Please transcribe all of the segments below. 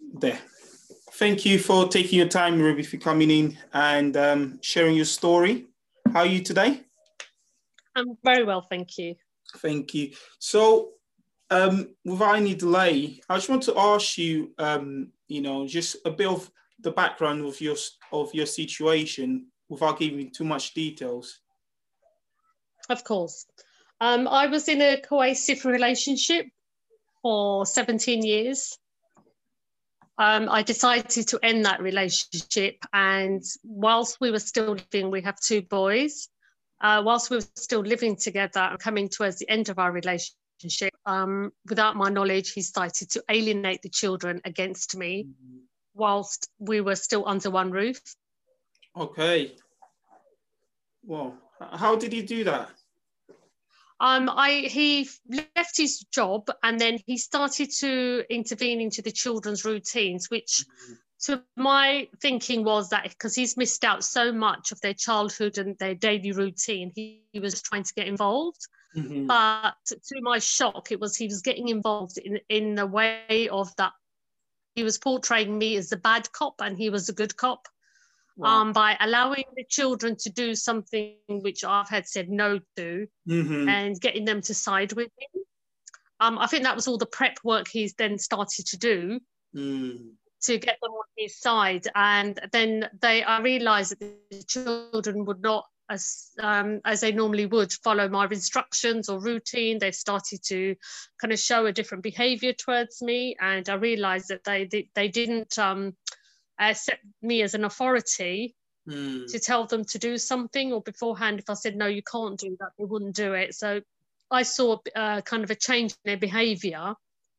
there. Thank you for taking your time, Ruby, for coming in and um, sharing your story. How are you today? I'm very well, thank you. Thank you. So, um, without any delay, I just want to ask you, um, you know, just a bit of the background of your of your situation without giving too much details. Of course. Um, I was in a cohesive relationship for 17 years. Um, I decided to end that relationship, and whilst we were still living, we have two boys. Uh, whilst we were still living together and coming towards the end of our relationship, um, without my knowledge, he started to alienate the children against me mm-hmm. whilst we were still under one roof. Okay. Well, how did he do that? Um, I he left his job and then he started to intervene into the children's routines, which mm-hmm. to my thinking was that because he's missed out so much of their childhood and their daily routine, he, he was trying to get involved. Mm-hmm. But to my shock, it was he was getting involved in in the way of that he was portraying me as the bad cop and he was a good cop wow. um, by allowing the children to do something which I've had said no to mm-hmm. and getting them to side with him. Um, I think that was all the prep work he's then started to do mm. to get them on his side. And then they, I realised that the children would not, as um, as they normally would, follow my instructions or routine. They started to kind of show a different behaviour towards me, and I realised that they they, they didn't um, uh, set me as an authority mm. to tell them to do something or beforehand if i said no you can't do that they wouldn't do it so i saw uh, kind of a change in their behavior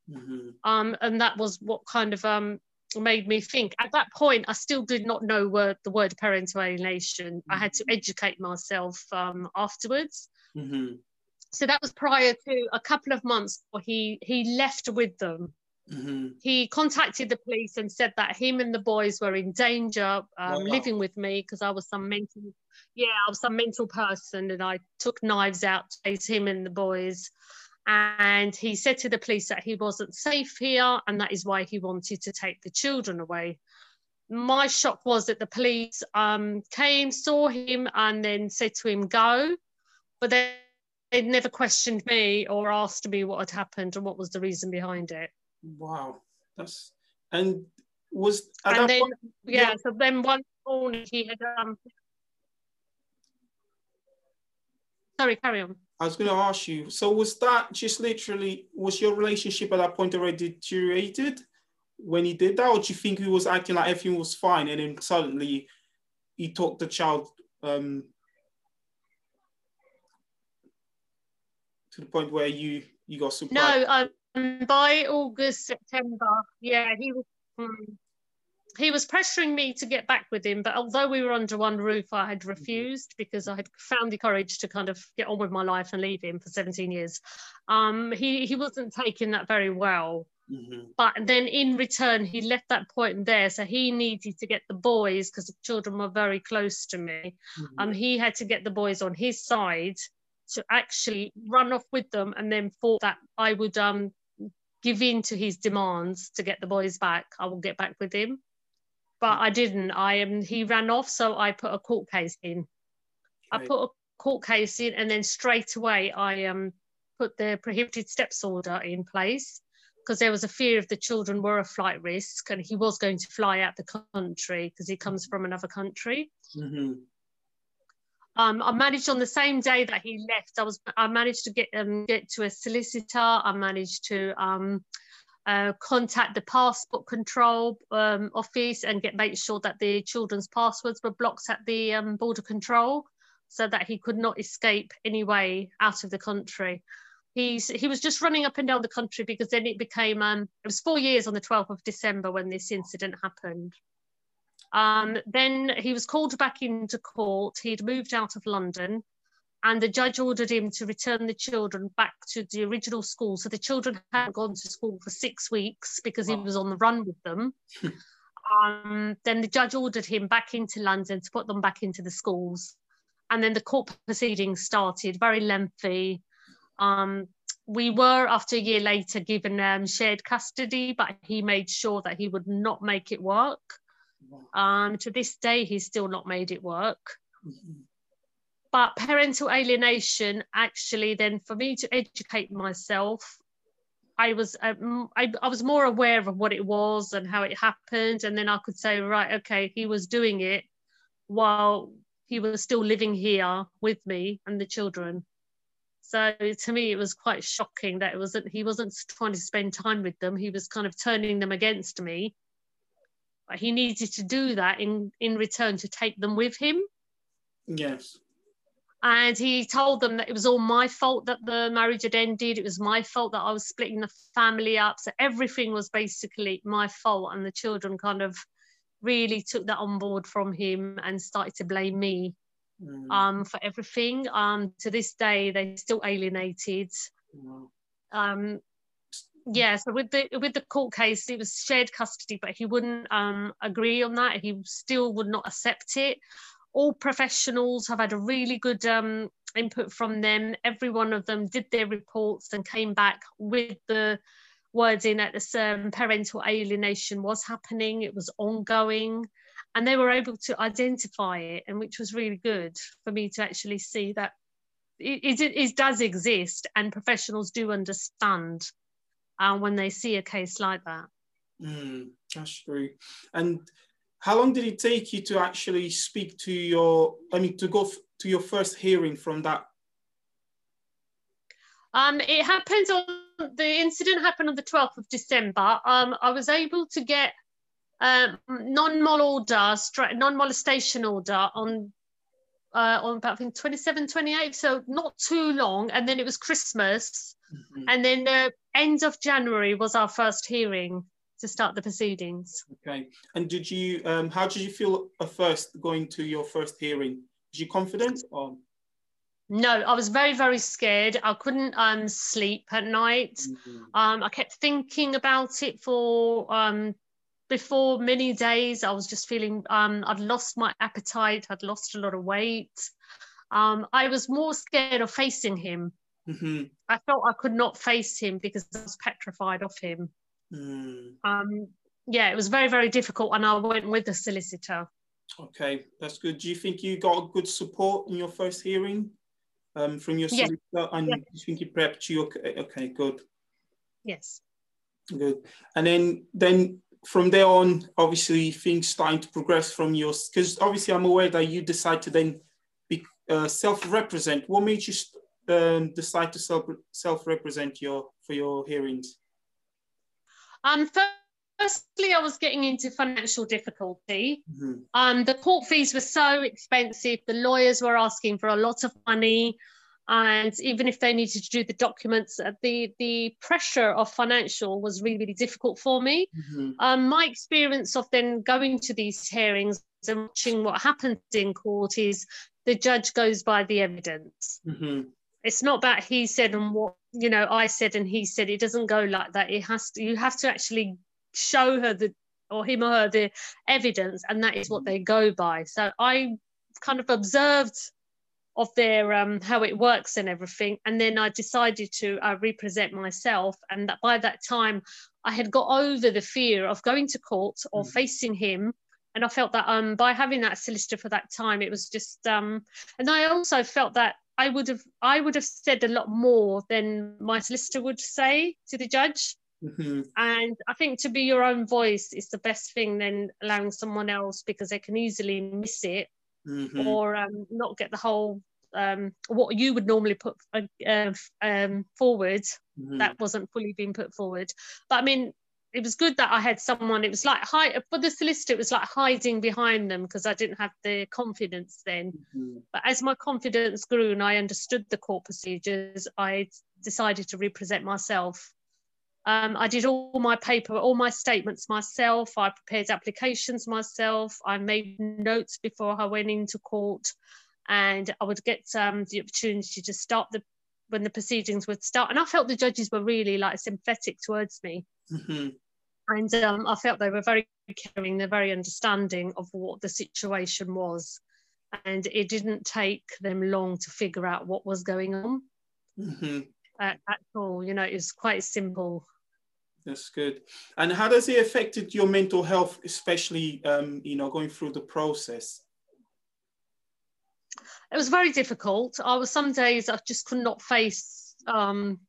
mm-hmm. um, and that was what kind of um, made me think at that point i still did not know word, the word parental alienation mm-hmm. i had to mm-hmm. educate myself um, afterwards mm-hmm. so that was prior to a couple of months before he he left with them Mm-hmm. He contacted the police and said that him and the boys were in danger um, wow. living with me because I was some mental, yeah, I was some mental person and I took knives out to face him and the boys. And he said to the police that he wasn't safe here and that is why he wanted to take the children away. My shock was that the police um, came, saw him, and then said to him, go. But they, they never questioned me or asked me what had happened and what was the reason behind it. Wow, that's and was and then point, yeah, yeah, So then one morning he had um. Sorry, carry on. I was going to ask you. So was that just literally was your relationship at that point already deteriorated when he did that, or do you think he was acting like everything was fine and then suddenly he took the child um, to the point where you you got surprised? No, um, by August, September, yeah, he was. Um, he was pressuring me to get back with him, but although we were under one roof, I had refused because I had found the courage to kind of get on with my life and leave him for 17 years. Um, he he wasn't taking that very well. Mm-hmm. But then in return, he left that point there. So he needed to get the boys because the children were very close to me. Mm-hmm. Um, he had to get the boys on his side to actually run off with them and then thought that I would um give in to his demands to get the boys back, I will get back with him. But I didn't. I um, he ran off, so I put a court case in. I put a court case in, and then straight away I um put the prohibited steps order in place because there was a fear of the children were a flight risk, and he was going to fly out the country because he comes from another country. Mm-hmm. Um, I managed on the same day that he left. I was I managed to get um, get to a solicitor. I managed to um, uh, contact the passport control um, office and get make sure that the children's passwords were blocked at the um, border control, so that he could not escape any way out of the country. He's, he was just running up and down the country because then it became um, it was four years on the 12th of December when this incident happened. Um, then he was called back into court. He'd moved out of London, and the judge ordered him to return the children back to the original school. So the children hadn't gone to school for six weeks because he was on the run with them. um, then the judge ordered him back into London to put them back into the schools. And then the court proceedings started, very lengthy. Um, we were after a year later given um, shared custody, but he made sure that he would not make it work. Um, to this day, he's still not made it work. Mm-hmm. But parental alienation, actually, then for me to educate myself, I was um, I, I was more aware of what it was and how it happened, and then I could say, right, okay, he was doing it while he was still living here with me and the children. So to me, it was quite shocking that it wasn't he wasn't trying to spend time with them. He was kind of turning them against me. But he needed to do that in in return to take them with him. Yes. And he told them that it was all my fault that the marriage had ended. It was my fault that I was splitting the family up. So everything was basically my fault. And the children kind of really took that on board from him and started to blame me mm. um, for everything. Um, to this day, they're still alienated. Mm. Um, yeah, so with the with the court case, it was shared custody, but he wouldn't um, agree on that. He still would not accept it. All professionals have had a really good um, input from them. Every one of them did their reports and came back with the wording that the um, parental alienation was happening. It was ongoing and they were able to identify it and which was really good for me to actually see that it, it, it does exist and professionals do understand uh, when they see a case like that mm, that's true and how long did it take you to actually speak to your i mean to go f- to your first hearing from that um, it happened on the incident happened on the 12th of december um, i was able to get um, non-mol order, non-molestation order on uh, on about I think 27, 28, so not too long. And then it was Christmas. Mm-hmm. And then the end of January was our first hearing to start the proceedings. Okay. And did you, um, how did you feel at first going to your first hearing? Was you confident or? No, I was very, very scared. I couldn't um, sleep at night. Mm-hmm. Um, I kept thinking about it for um, before many days i was just feeling um, i'd lost my appetite i'd lost a lot of weight um, i was more scared of facing him mm-hmm. i felt i could not face him because i was petrified of him mm. um, yeah it was very very difficult and i went with the solicitor okay that's good do you think you got good support in your first hearing um, from your solicitor yes. and yes. you think you prepped you okay, okay good yes good and then then from there on, obviously things starting to progress from your, because obviously I'm aware that you decide to then be uh, self-represent. What made you um, decide to self self-represent your for your hearings? Um, firstly, I was getting into financial difficulty. Mm-hmm. Um, the court fees were so expensive. The lawyers were asking for a lot of money and even if they needed to do the documents uh, the the pressure of financial was really really difficult for me mm-hmm. um, my experience of then going to these hearings and watching what happens in court is the judge goes by the evidence mm-hmm. It's not about he said and what you know i said and he said it doesn't go like that it has to you have to actually show her the or him or her the evidence and that is what they go by so i kind of observed of their um, how it works and everything. And then I decided to uh, represent myself. And that by that time, I had got over the fear of going to court or mm. facing him. And I felt that um, by having that solicitor for that time, it was just. Um, and I also felt that I would have I would have said a lot more than my solicitor would say to the judge. Mm-hmm. And I think to be your own voice is the best thing than allowing someone else because they can easily miss it mm-hmm. or um, not get the whole um, what you would normally put uh, um, forward mm-hmm. that wasn't fully being put forward. But I mean, it was good that I had someone. It was like hide for the solicitor. It was like hiding behind them because I didn't have the confidence then. Mm-hmm. But as my confidence grew and I understood the court procedures, I decided to represent myself um, I did all my paper, all my statements myself. I prepared applications myself. I made notes before I went into court, and I would get um, the opportunity to start the when the proceedings would start. And I felt the judges were really like sympathetic towards me. Mm-hmm. And um, I felt they were very caring, they're very understanding of what the situation was. And it didn't take them long to figure out what was going on. Mm-hmm. at, at all. You know, it was quite simple. That's good. And how does it affected your mental health, especially um, you know going through the process? It was very difficult. I was some days I just could not face um,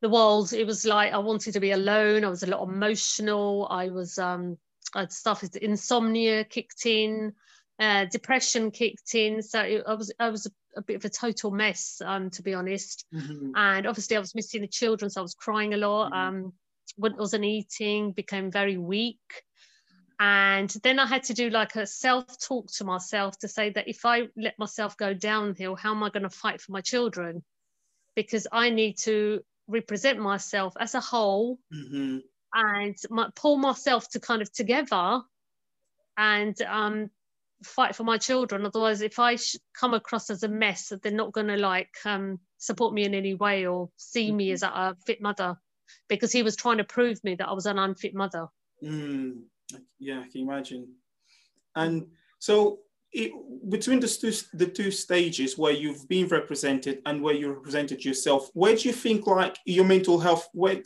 the world. It was like I wanted to be alone. I was a lot emotional. I was um, I'd stuff insomnia kicked in, uh, depression kicked in. So it, I was I was a, a, bit of a total mess, um, to be honest. Mm-hmm. And obviously I was missing the children, so I was crying a lot. Mm-hmm. Um, wasn't eating, became very weak. And then I had to do like a self talk to myself to say that if I let myself go downhill, how am I going to fight for my children? Because I need to represent myself as a whole mm-hmm. and my, pull myself to kind of together and um, fight for my children. Otherwise, if I sh- come across as a mess, they're not going to like um, support me in any way or see me mm-hmm. as a, a fit mother because he was trying to prove me that I was an unfit mother. Mm, yeah, I can imagine. And so it, between the two, the two stages where you've been represented and where you represented yourself, where do you think like your mental health, where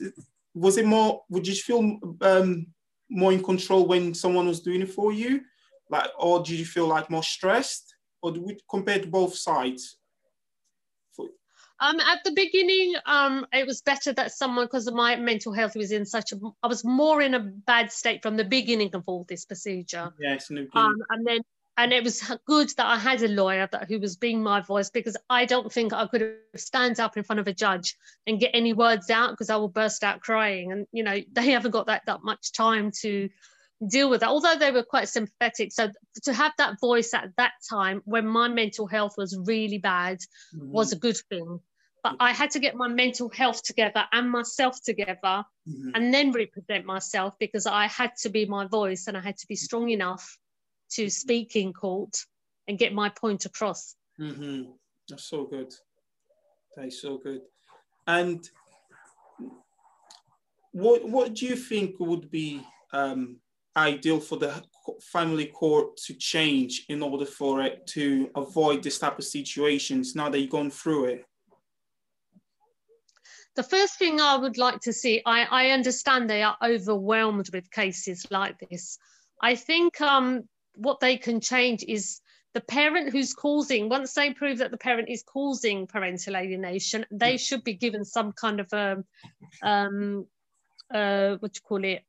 was it more, would you feel um, more in control when someone was doing it for you? Like, or did you feel like more stressed? Or do we compare to both sides? Um, at the beginning, um, it was better that someone, because my mental health was in such a, I was more in a bad state from the beginning of all this procedure. Yes, no um, and then, and it was good that I had a lawyer that who was being my voice because I don't think I could have stand up in front of a judge and get any words out because I will burst out crying, and you know they haven't got that that much time to deal with that. Although they were quite sympathetic, so to have that voice at that time when my mental health was really bad mm-hmm. was a good thing but I had to get my mental health together and myself together mm-hmm. and then represent myself because I had to be my voice and I had to be strong enough to speak in court and get my point across. Mm-hmm. That's so good. That is so good. And what what do you think would be um, ideal for the family court to change in order for it to avoid this type of situations now that you've gone through it? the first thing I would like to see, I, I understand they are overwhelmed with cases like this. I think um, what they can change is the parent who's causing, once they prove that the parent is causing parental alienation, they should be given some kind of a, um, uh, what you call it?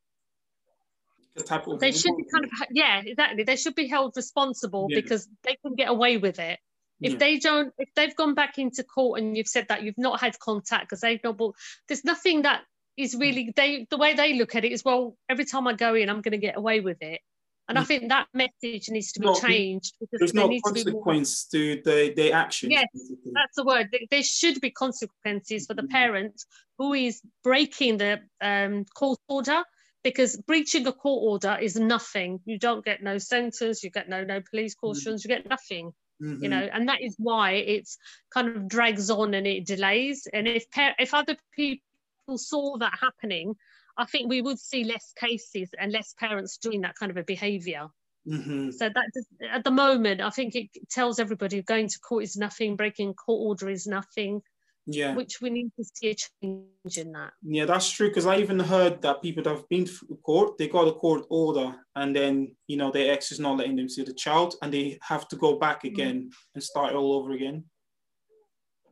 The they should be kind of, yeah, exactly. They should be held responsible yeah. because they can get away with it. If yeah. they don't, if they've gone back into court and you've said that you've not had contact because they've not bought, there's nothing that is really they the way they look at it is well every time I go in I'm going to get away with it. And I think that message needs to be no, changed because there's no consequence to, to the, the action. Yes, that's the word. There should be consequences for the mm. parent who is breaking the um, court order because breaching a court order is nothing. You don't get no sentence, you get no no police cautions, mm. you get nothing mm-hmm. you know and that is why it's kind of drags on and it delays and if if other people saw that happening i think we would see less cases and less parents doing that kind of a behavior mm-hmm. so that at the moment i think it tells everybody going to court is nothing breaking court order is nothing yeah which we need to see a change in that yeah that's true because i even heard that people that have been to court they got a court order and then you know their ex is not letting them see the child and they have to go back mm. again mm. and start all over again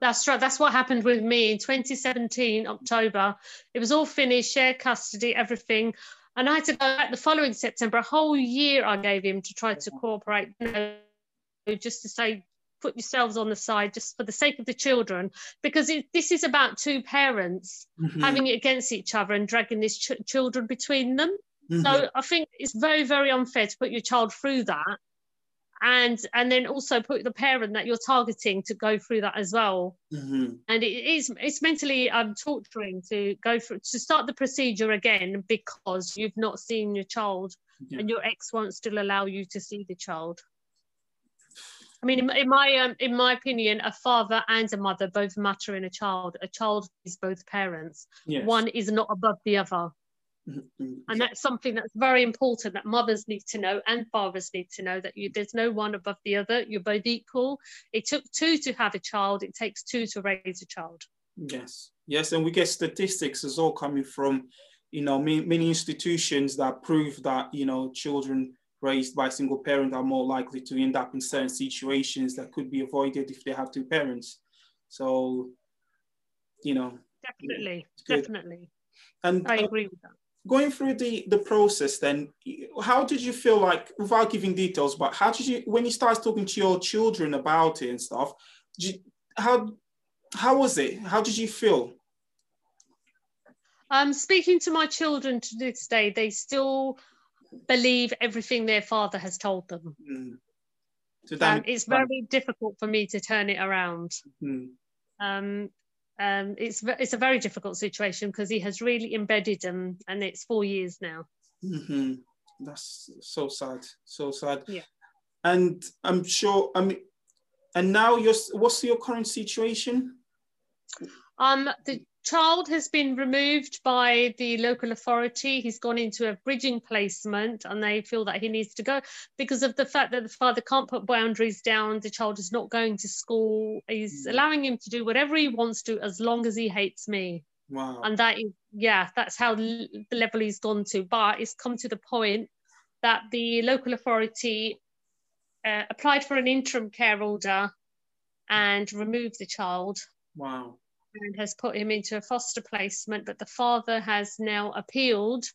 that's right. That's what happened with me in 2017 october. It was all finished share custody everything. And i had to go back the following september a whole year i gave him to try to cooperate you know, just to say put yourselves on the side just for the sake of the children. Because it, this is about two parents mm-hmm. having it against each other and dragging these ch- children between them. Mm-hmm. so i think it's very very unfair to put your child through that and and then also put the parent that you're targeting to go through that as well mm-hmm. and it is it's mentally um, torturing to go through to start the procedure again because you've not seen your child yeah. and your ex won't still allow you to see the child I mean, in, in my um, in my opinion, a father and a mother both matter in a child. A child is both parents. Yes. One is not above the other. Mm-hmm. And that's something that's very important that mothers need to know and fathers need to know that you, there's no one above the other. You're both equal. It took two to have a child. It takes two to raise a child. Yes, Yes, and we get statistics as all coming from, you know, many, many institutions that prove that, you know, children raised by a single parent are more likely to end up in certain situations that could be avoided if they have two parents. So, you know. Definitely, definitely. And I agree with that. Going through the the process, then, how did you feel like, without giving details, but how did you, when you started talking to your children about it and stuff, you, how how was it? How did you feel? Um, speaking to my children to this day, they still believe everything their father has told them. Mm. So um, it's very difficult for me to turn it around. Mm. Um, um, it's it's a very difficult situation because he has really embedded them, and it's four years now. Mm-hmm. That's so sad, so sad. Yeah. And I'm sure. I mean, and now your what's your current situation? Um, the child has been removed by the local authority. He's gone into a bridging placement and they feel that he needs to go because of the fact that the father can't put boundaries down. The child is not going to school. He's mm. allowing him to do whatever he wants to as long as he hates me. Wow. And that is, yeah, that's how the level he's gone to. But it's come to the point that the local authority uh, applied for an interim care order and removed the child. Wow and has put him into a foster placement, but the father has now appealed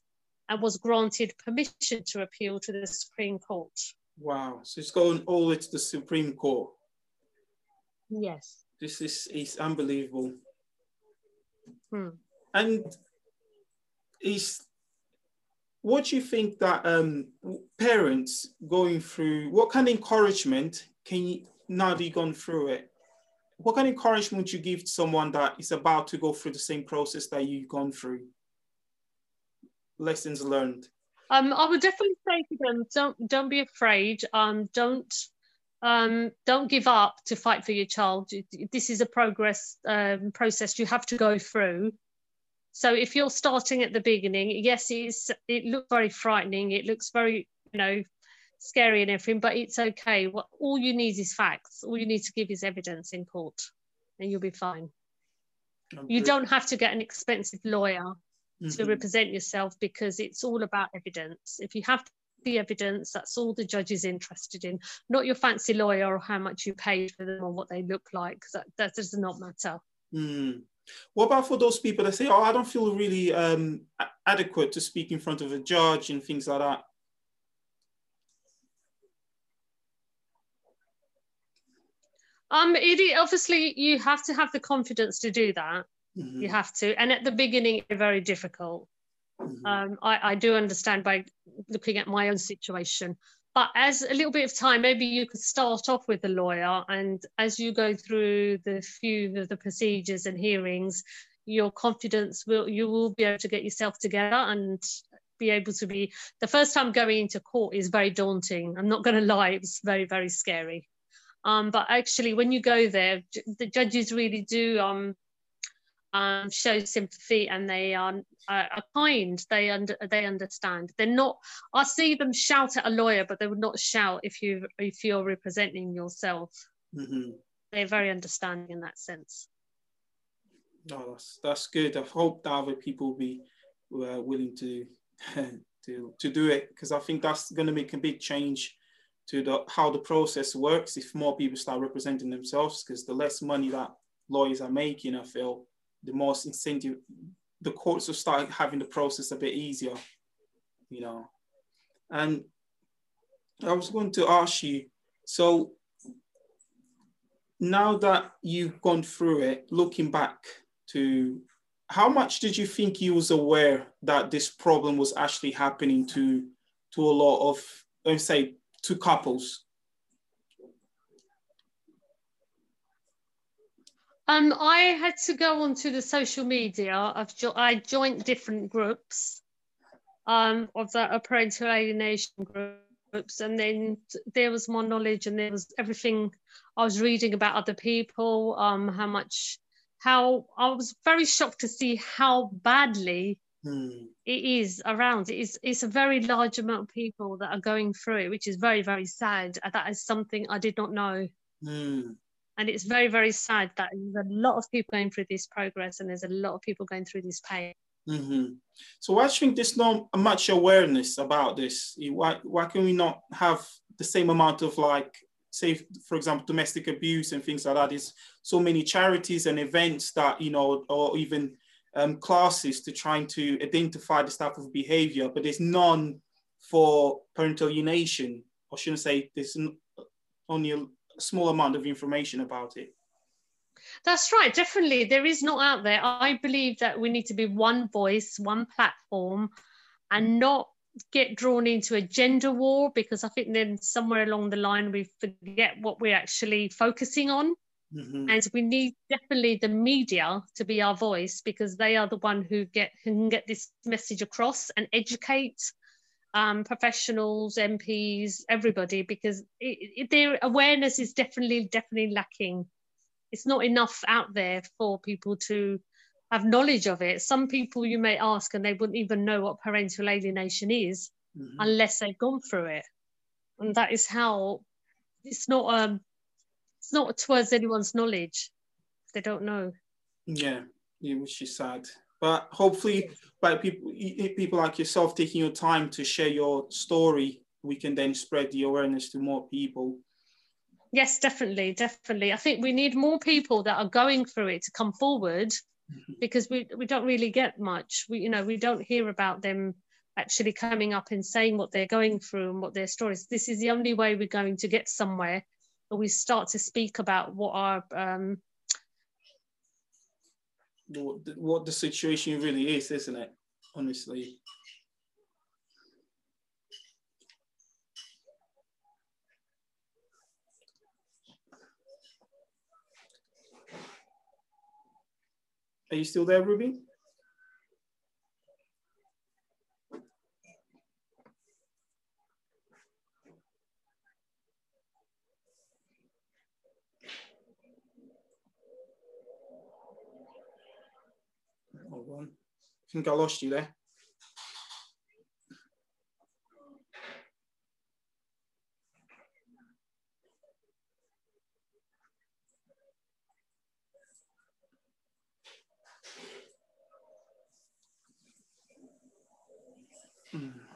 and was granted permission to appeal to the Supreme Court. Wow. So it's going all the way to the Supreme Court. Yes. This is, is unbelievable. Hmm. And is what do you think that um, parents going through, what kind of encouragement can you, now that you've gone through it, what kind of encouragement would you give to someone that is about to go through the same process that you've gone through? Lessons learned. Um, I would definitely say to them, don't don't be afraid. Um, don't um, don't give up to fight for your child. This is a progress um, process you have to go through. So if you're starting at the beginning, yes, it's it looks very frightening. It looks very you know scary and everything, but it's okay. What all you need is facts. All you need to give is evidence in court, and you'll be fine. Okay. You don't have to get an expensive lawyer mm-hmm. to represent yourself because it's all about evidence. If you have the evidence, that's all the judge is interested in, not your fancy lawyer or how much you paid for them or what they look like, because that, that does not matter. Mm. What about for those people that say, "Oh, I don't feel really um, adequate to speak in front of a judge and things like that"? Um, it obviously you have to have the confidence to do that. Mm-hmm. You have to, and at the beginning, it's very difficult. Mm-hmm. Um, I, I do understand by looking at my own situation, but as a little bit of time, maybe you could start off with a lawyer, and as you go through the few of the procedures and hearings, your confidence will you will be able to get yourself together and be able to be the first time going into court is very daunting i'm not going to lie it's very very scary um, but actually, when you go there, the judges really do um, um, show sympathy and they are, are kind. They under, they understand. They're not. I see them shout at a lawyer, but they would not shout if you if you're representing yourself. Mm-hmm. They're very understanding in that sense. No, that's that's good. I hope that other people will be uh, willing to to to do it because I think that's going to make a big change to the how the process works if more people start representing themselves because the less money that lawyers are making i feel the more incentive the courts will start having the process a bit easier you know. And i was going to ask you so now that you've gone through it looking back to how much did you think you was aware that this problem was actually happening to to a lot of let's say to couples? Um, I had to go onto the social media. I've jo- I joined different groups um, of the parental alienation groups, and then there was more knowledge, and there was everything I was reading about other people, um, how much, how I was very shocked to see how badly Mm. It is around. It is. It's a very large amount of people that are going through it, which is very, very sad. That is something I did not know. Mm. And it's very, very sad that there's a lot of people going through this progress and there's a lot of people going through this pain. Mm-hmm. So why do you think there's not much awareness about this? Why, why can we not have the same amount of like, say, for example, domestic abuse and things like that? There's so many charities and events that, you know, or even um, classes to trying to identify this type of behavior, but there's none for parental alienation. I shouldn't say there's only a small amount of information about it. That's right, definitely. There is not out there. I believe that we need to be one voice, one platform, and not get drawn into a gender war because I think then somewhere along the line we forget what we're actually focusing on. Mm-hmm. And we need definitely the media to be our voice because they are the one who get who can get this message across and educate um, professionals, MPs, everybody because it, it, their awareness is definitely definitely lacking. It's not enough out there for people to have knowledge of it. Some people you may ask and they wouldn't even know what parental alienation is mm-hmm. unless they've gone through it, and that is how it's not um it's not towards anyone's knowledge. They don't know. Yeah, yeah, which is sad. But hopefully, by people people like yourself taking your time to share your story, we can then spread the awareness to more people. Yes, definitely, definitely. I think we need more people that are going through it to come forward mm-hmm. because we, we don't really get much. We you know we don't hear about them actually coming up and saying what they're going through and what their stories. This is the only way we're going to get somewhere we start to speak about what our um, what the, situation really is, isn't it? Honestly. Are you still there, Ruby? Hold on. I think I lost you there. Mm.